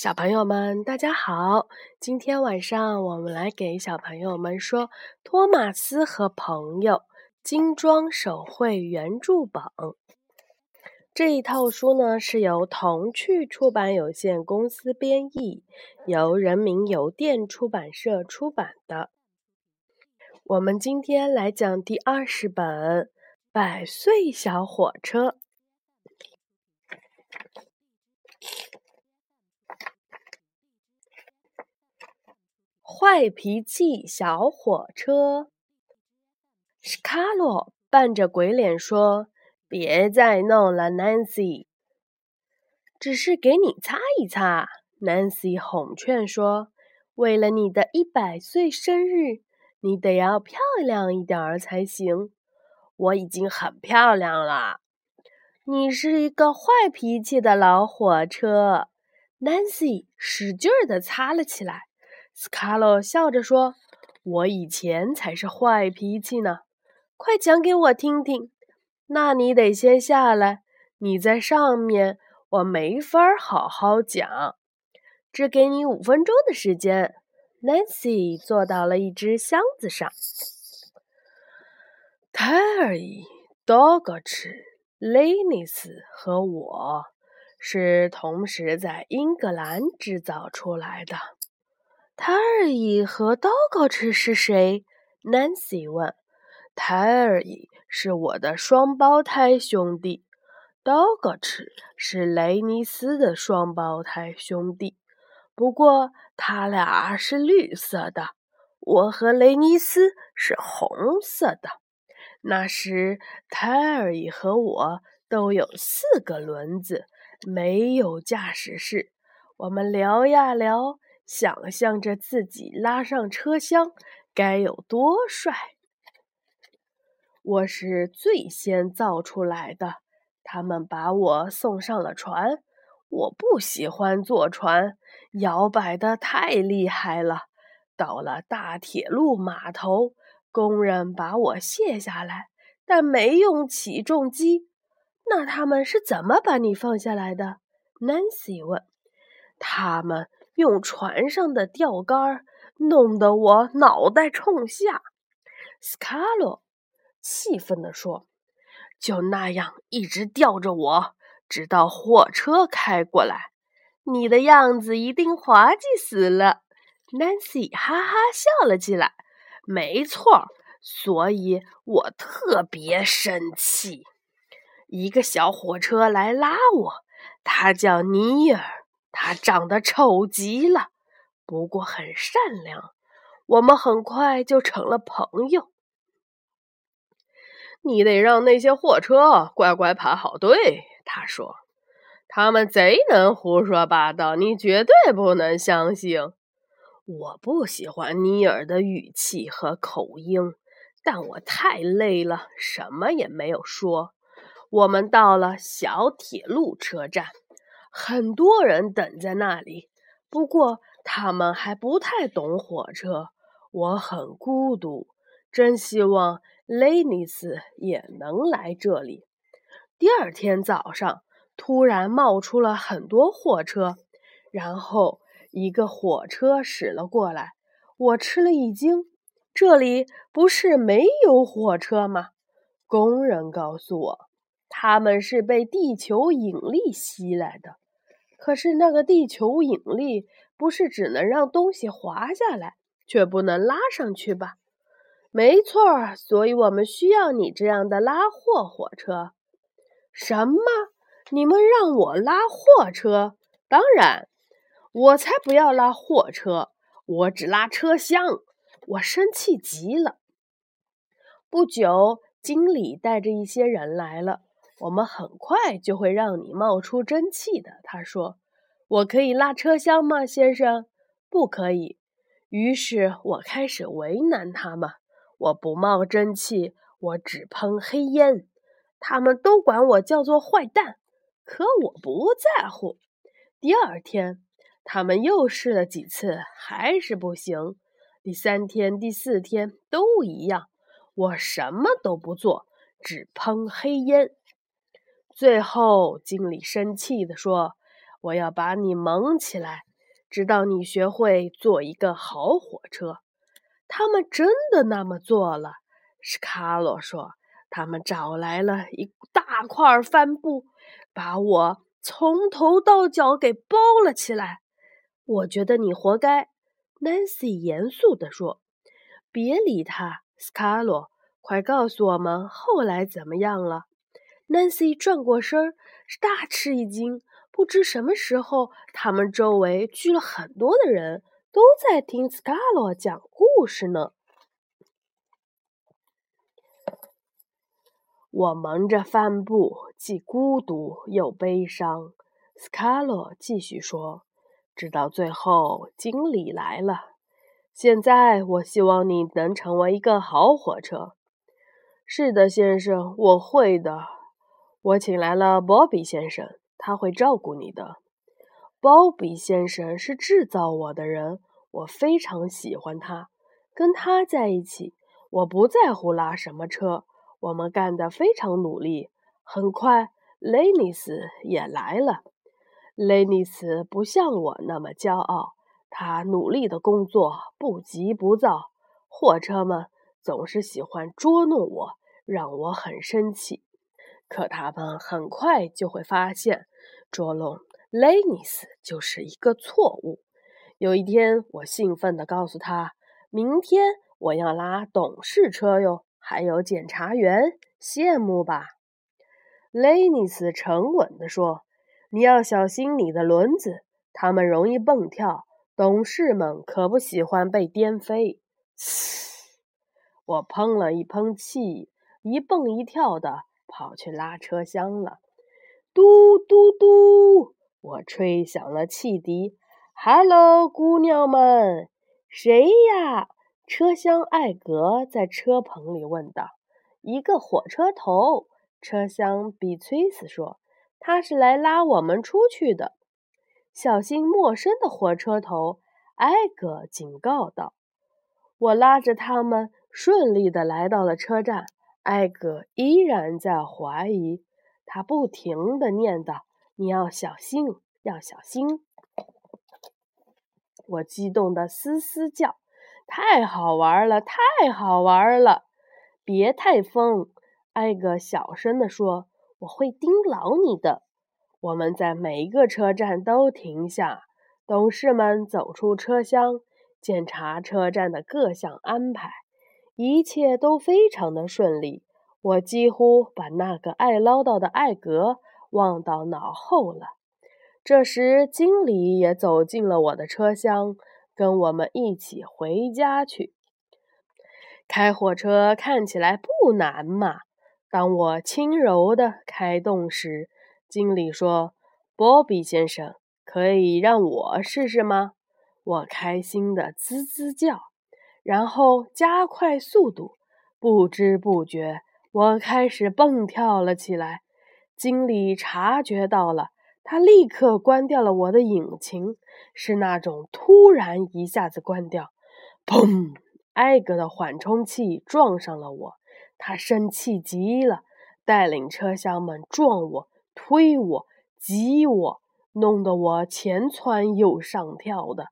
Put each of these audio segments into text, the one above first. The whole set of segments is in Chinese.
小朋友们，大家好！今天晚上我们来给小朋友们说《托马斯和朋友精装手绘原著本》这一套书呢，是由童趣出版有限公司编译，由人民邮电出版社出版的。我们今天来讲第二十本《百岁小火车》。坏脾气小火车，斯卡洛扮着鬼脸说：“别再弄了，Nancy，只是给你擦一擦。”Nancy 哄劝说：“为了你的一百岁生日，你得要漂亮一点儿才行。我已经很漂亮了。你是一个坏脾气的老火车。”Nancy 使劲儿地擦了起来。斯卡洛笑着说：“我以前才是坏脾气呢，快讲给我听听。那你得先下来，你在上面，我没法好好讲。只给你五分钟的时间。” Nancy 坐到了一只箱子上。泰尔伊、多格茨、雷尼斯和我是同时在英格兰制造出来的。泰尔伊和道高池是谁？Nancy 问。泰尔伊是我的双胞胎兄弟，道高池是雷尼斯的双胞胎兄弟。不过他俩是绿色的，我和雷尼斯是红色的。那时泰尔伊和我都有四个轮子，没有驾驶室。我们聊呀聊。想象着自己拉上车厢该有多帅！我是最先造出来的。他们把我送上了船。我不喜欢坐船，摇摆的太厉害了。到了大铁路码头，工人把我卸下来，但没用起重机。那他们是怎么把你放下来的？Nancy 问。他们。用船上的钓竿弄得我脑袋冲下，斯卡洛气愤地说：“就那样一直吊着我，直到火车开过来。你的样子一定滑稽死了。”Nancy 哈哈笑了起来。“没错，所以我特别生气。一个小火车来拉我，他叫尼尔。”他长得丑极了，不过很善良。我们很快就成了朋友。你得让那些货车乖乖排好队，他说。他们贼能胡说八道，你绝对不能相信。我不喜欢尼尔的语气和口音，但我太累了，什么也没有说。我们到了小铁路车站。很多人等在那里，不过他们还不太懂火车。我很孤独，真希望雷尼斯也能来这里。第二天早上，突然冒出了很多货车，然后一个火车驶了过来。我吃了一惊，这里不是没有火车吗？工人告诉我。他们是被地球引力吸来的，可是那个地球引力不是只能让东西滑下来，却不能拉上去吧？没错，所以我们需要你这样的拉货火车。什么？你们让我拉货车？当然，我才不要拉货车，我只拉车厢。我生气极了。不久，经理带着一些人来了。我们很快就会让你冒出蒸汽的，他说：“我可以拉车厢吗，先生？”“不可以。”于是我开始为难他们。我不冒蒸汽，我只喷黑烟。他们都管我叫做坏蛋，可我不在乎。第二天，他们又试了几次，还是不行。第三天、第四天都一样。我什么都不做，只喷黑烟。最后，经理生气地说：“我要把你蒙起来，直到你学会做一个好火车。”他们真的那么做了，斯卡洛说。他们找来了一大块帆布，把我从头到脚给包了起来。我觉得你活该，Nancy 严肃地说。别理他，斯卡罗，快告诉我们后来怎么样了。Nancy 转过身儿，大吃一惊。不知什么时候，他们周围聚了很多的人，都在听斯卡洛讲故事呢。我蒙着帆布，既孤独又悲伤。斯卡洛继续说：“直到最后，经理来了。现在，我希望你能成为一个好火车。”“是的，先生，我会的。”“我请来了鲍比先生，他会照顾你的。”“鲍比先生是制造我的人，我非常喜欢他。跟他在一起，我不在乎拉什么车。”我们干得非常努力。很快，雷尼斯也来了。雷尼斯不像我那么骄傲，他努力的工作，不急不躁。货车们总是喜欢捉弄我，让我很生气。可他们很快就会发现，捉弄雷尼斯就是一个错误。有一天，我兴奋地告诉他：“明天我要拉董事车哟。”还有检察员，羡慕吧？雷尼斯沉稳地说：“你要小心你的轮子，它们容易蹦跳。董事们可不喜欢被颠飞。”嘶！我喷了一喷气，一蹦一跳的跑去拉车厢了。嘟嘟嘟！我吹响了汽笛。“Hello，姑娘们，谁呀？”车厢，艾格在车棚里问道：“一个火车头。”车厢，比崔斯说：“他是来拉我们出去的。”小心陌生的火车头，艾格警告道。我拉着他们顺利的来到了车站。艾格依然在怀疑，他不停的念叨：“你要小心，要小心。”我激动的嘶嘶叫。太好玩了，太好玩了！别太疯，艾格小声的说：“我会盯牢你的。”我们在每一个车站都停下，董事们走出车厢，检查车站的各项安排，一切都非常的顺利。我几乎把那个爱唠叨的艾格忘到脑后了。这时，经理也走进了我的车厢。跟我们一起回家去。开火车看起来不难嘛。当我轻柔地开动时，经理说：“波比先生，可以让我试试吗？”我开心地吱吱叫，然后加快速度。不知不觉，我开始蹦跳了起来。经理察觉到了。他立刻关掉了我的引擎，是那种突然一下子关掉，砰！艾格的缓冲器撞上了我，他生气极了，带领车厢们撞我、推我、挤我，弄得我前窜又上跳的。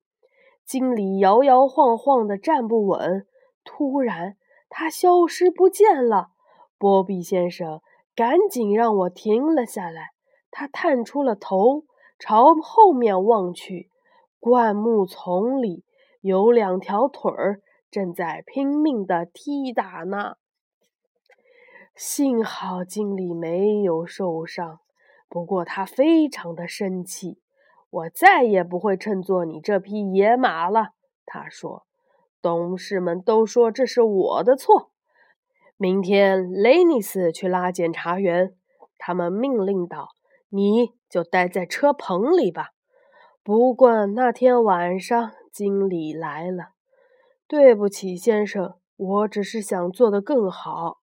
经理摇摇晃晃的站不稳，突然他消失不见了。波比先生赶紧让我停了下来。他探出了头，朝后面望去，灌木丛里有两条腿儿正在拼命的踢打呢。幸好经理没有受伤，不过他非常的生气。我再也不会乘坐你这匹野马了，他说。董事们都说这是我的错。明天雷尼斯去拉检查员，他们命令道。你就待在车棚里吧。不过那天晚上经理来了。对不起，先生，我只是想做得更好。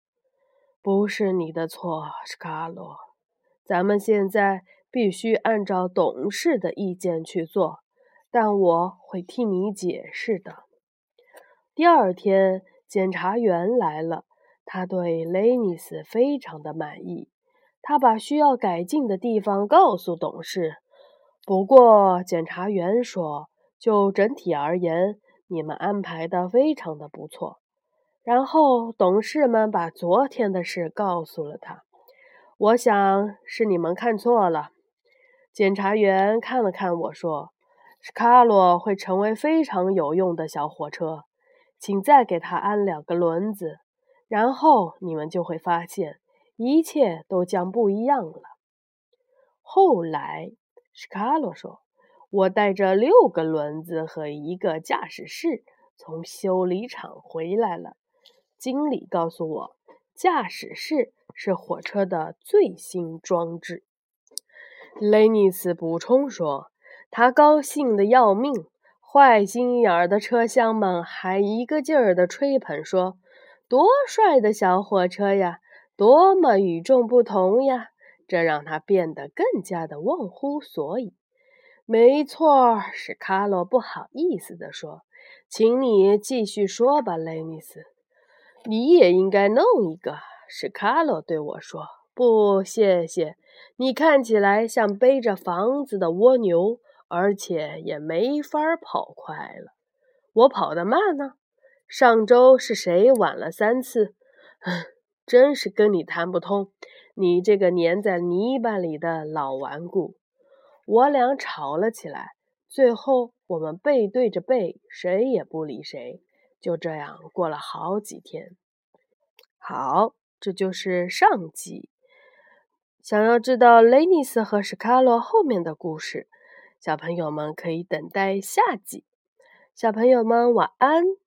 不是你的错，斯卡罗。咱们现在必须按照董事的意见去做，但我会替你解释的。第二天，检察员来了，他对雷尼斯非常的满意。他把需要改进的地方告诉董事。不过，检察员说，就整体而言，你们安排的非常的不错。然后董事们把昨天的事告诉了他。我想是你们看错了。检察员看了看我说：“斯卡洛会成为非常有用的小火车，请再给他安两个轮子，然后你们就会发现一切都将不一样了。”后来，斯卡洛说：“我带着六个轮子和一个驾驶室从修理厂回来了。经理告诉我，驾驶室。”是火车的最新装置，雷尼斯补充说：“他高兴的要命。”坏心眼儿的车厢们还一个劲儿地吹捧说：“多帅的小火车呀，多么与众不同呀！”这让他变得更加的忘乎所以。没错，是卡洛不好意思地说：“请你继续说吧，雷尼斯，你也应该弄一个。”是卡洛对我说：“不，谢谢。你看起来像背着房子的蜗牛，而且也没法跑快了。我跑得慢呢。上周是谁晚了三次？真是跟你谈不通。你这个粘在泥巴里的老顽固。”我俩吵了起来，最后我们背对着背，谁也不理谁。就这样过了好几天。好。这就是上集。想要知道雷尼斯和史卡洛后面的故事，小朋友们可以等待下集。小朋友们晚安。